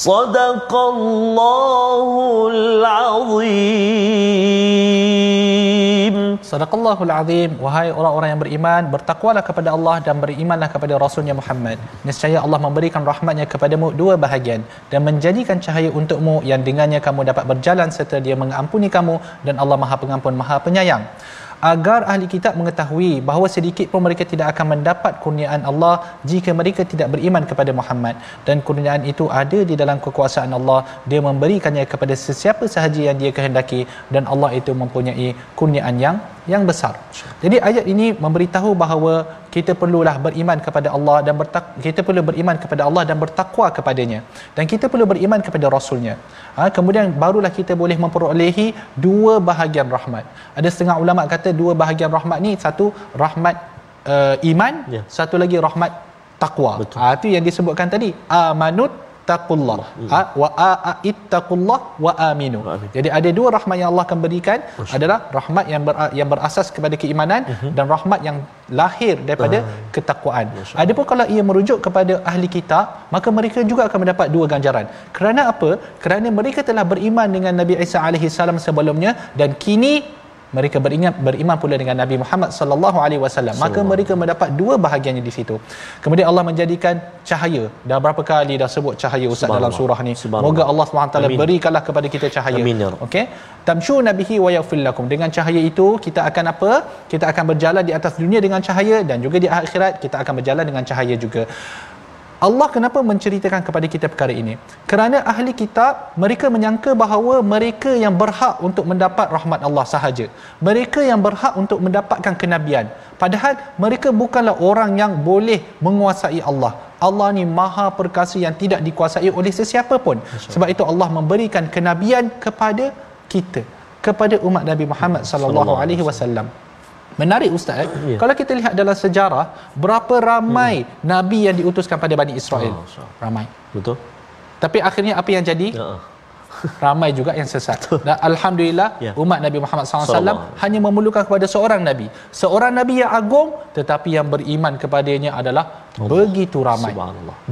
صدق الله العظيم Sadaqallahul azim wahai orang-orang yang beriman bertakwalah kepada Allah dan berimanlah kepada rasulnya Muhammad nescaya Allah memberikan rahmatnya kepadamu dua bahagian dan menjadikan cahaya untukmu yang dengannya kamu dapat berjalan serta dia mengampuni kamu dan Allah Maha Pengampun Maha Penyayang agar ahli kitab mengetahui bahawa sedikit pun mereka tidak akan mendapat kurniaan Allah jika mereka tidak beriman kepada Muhammad. Dan kurniaan itu ada di dalam kekuasaan Allah. Dia memberikannya kepada sesiapa sahaja yang dia kehendaki dan Allah itu mempunyai kurniaan yang yang besar. Jadi ayat ini memberitahu bahawa kita perlulah beriman kepada Allah dan bertak kita perlu beriman kepada Allah dan bertakwa kepadanya dan kita perlu beriman kepada rasulnya. Ha, kemudian barulah kita boleh memperolehi dua bahagian rahmat. Ada setengah ulama kata dua bahagian rahmat ni satu rahmat uh, iman, ya. satu lagi rahmat takwa. Ha, itu yang disebutkan tadi. Amanut ittaqullah. Ha, wa ittaqullah wa aminu. Jadi ada dua rahmat yang Allah akan berikan. Masya. adalah rahmat yang ber, yang berasas kepada keimanan uh-huh. dan rahmat yang lahir daripada uh. ketakwaan. Adapun kalau ia merujuk kepada ahli kitab maka mereka juga akan mendapat dua ganjaran. Kerana apa? Kerana mereka telah beriman dengan Nabi Isa alaihi salam sebelumnya dan kini mereka beringat beriman pula dengan Nabi Muhammad sallallahu alaihi wasallam. Maka mereka mendapat dua bahagiannya di situ. Kemudian Allah menjadikan cahaya. Dah berapa kali dah sebut cahaya ustaz dalam surah ni? Semoga Allah taala berikanlah kepada kita cahaya. Amin, ya okey tamshu nabihi wa yaghfir lakum. Dengan cahaya itu kita akan apa? Kita akan berjalan di atas dunia dengan cahaya dan juga di akhirat kita akan berjalan dengan cahaya juga Allah kenapa menceritakan kepada kita perkara ini? Kerana ahli kitab mereka menyangka bahawa mereka yang berhak untuk mendapat rahmat Allah sahaja. Mereka yang berhak untuk mendapatkan kenabian. Padahal mereka bukanlah orang yang boleh menguasai Allah. Allah ni maha perkasa yang tidak dikuasai oleh sesiapa pun. Sebab itu Allah memberikan kenabian kepada kita, kepada umat Nabi Muhammad sallallahu alaihi wasallam. Menarik ustaz, ya. kalau kita lihat dalam sejarah berapa ramai hmm. nabi yang diutuskan pada Bani Israel? Oh, ramai. Betul. Tapi akhirnya apa yang jadi? Ya ramai juga yang sesat. Dan alhamdulillah ya. umat Nabi Muhammad SAW hanya memerlukan kepada seorang nabi. Seorang nabi yang agung tetapi yang beriman kepadanya adalah Allah. begitu ramai.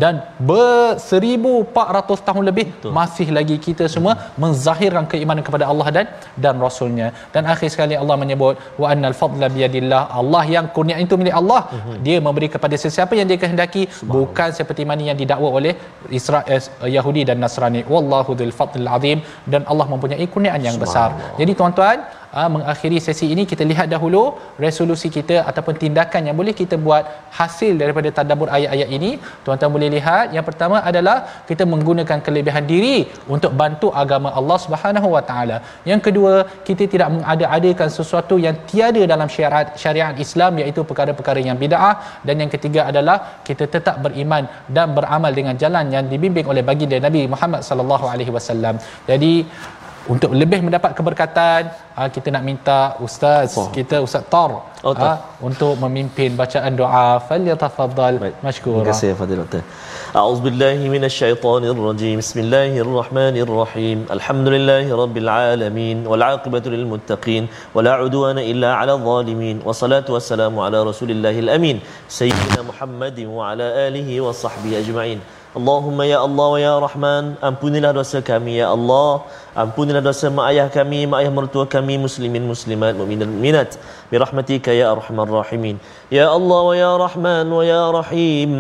Dan empat ratus tahun lebih Betul. masih lagi kita semua hmm. menzahirkan keimanan kepada Allah dan dan rasulnya. Dan akhir sekali Allah menyebut wa annal fadla biyadillah. Allah yang kurnia itu milik Allah. Hmm. Dia memberi kepada sesiapa yang dia kehendaki bukan seperti mana yang didakwa oleh Israel eh, Yahudi dan Nasrani. Wallahu dzul fadl azim dan Allah mempunyai kurniaan yang besar. Jadi tuan-tuan, uh, mengakhiri sesi ini kita lihat dahulu resolusi kita ataupun tindakan yang boleh kita buat hasil daripada tadabbur ayat-ayat ini. Tuan-tuan boleh lihat yang pertama adalah kita menggunakan kelebihan diri untuk bantu agama Allah Subhanahu Wa Taala. Yang kedua, kita tidak mengada-adakan sesuatu yang tiada dalam syariat syariat Islam iaitu perkara-perkara yang bid'ah dan yang ketiga adalah kita tetap beriman dan beramal dengan jalan yang dibimbing oleh baginda Nabi Muhammad sallallahu alaihi wasallam. Jadi untuk lebih mendapat keberkatan ah, kita nak minta ustaz oh. kita ustaz tar oh, uh, untuk memimpin bacaan doa. Falyatafaddal masykur terima kasih fadil doktor. A'udzu billahi minasyaitonir rajim bismillahirrahmanirrahim. Alhamdulillahi rabbil alamin. Wal aqibatu lil muttaqin. Wa la udwana illa ala zalimin. Wa salatu wassalamu ala rasulillahil amin. Sayyidina muhammadin wa ala alihi wa sahbihi ajma'in. Allahumma ya Allah wa ya Rahman ampunilah dosa kami ya Allah ampunilah dosa mak ayah kami mak ayah mertua kami muslimin muslimat mukminin minat birahmatika ya arhamar rahimin. Ya Allah wa ya Rahman wa ya Rahim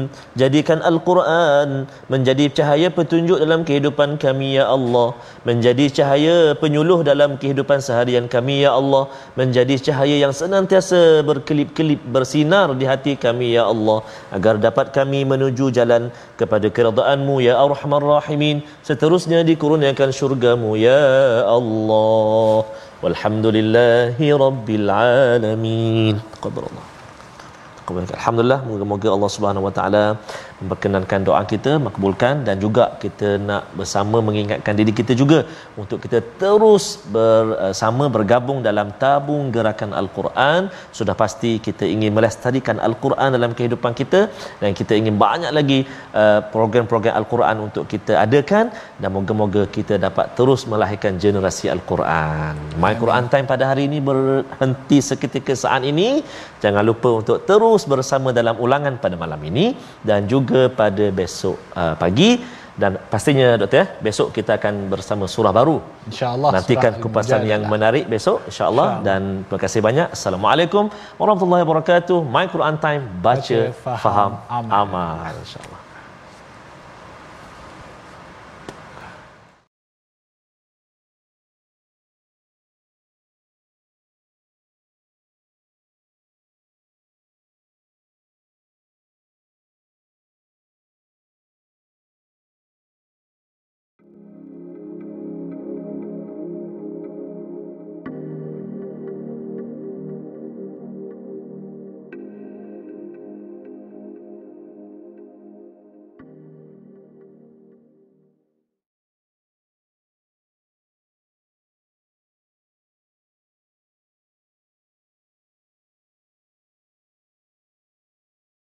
jadikan al-Quran menjadi cahaya petunjuk dalam kehidupan kami ya Allah. Menjadi cahaya penyuluh dalam kehidupan seharian kami ya Allah. Menjadi cahaya yang senantiasa berkelip-kelip bersinar di hati kami ya Allah. Agar dapat kami menuju jalan kepada keredaanmu ya arhamar rahimin. Seterusnya dikurniakan syurgamu ya Allah walhamdulillahi rabbil alamin taqabbalallah Alhamdulillah moga-moga Allah Subhanahu Wa Taala memperkenankan doa kita makbulkan dan juga kita nak bersama mengingatkan diri kita juga untuk kita terus bersama bergabung dalam tabung gerakan Al-Quran. Sudah pasti kita ingin melestarikan Al-Quran dalam kehidupan kita dan kita ingin banyak lagi uh, program-program Al-Quran untuk kita adakan dan moga-moga kita dapat terus melahirkan generasi Al-Quran. My Quran Time pada hari ini berhenti seketika saat ini. Jangan lupa untuk terus bersama dalam ulangan pada malam ini dan juga pada besok uh, pagi. Dan pastinya doktor ya besok kita akan bersama surah baru. Insyaallah nantikan kupasan yang menarik besok insyaallah. Insya dan terima kasih banyak. Assalamualaikum warahmatullahi wabarakatuh. My quran time. Baca, baca faham, faham amal, amal. insyaallah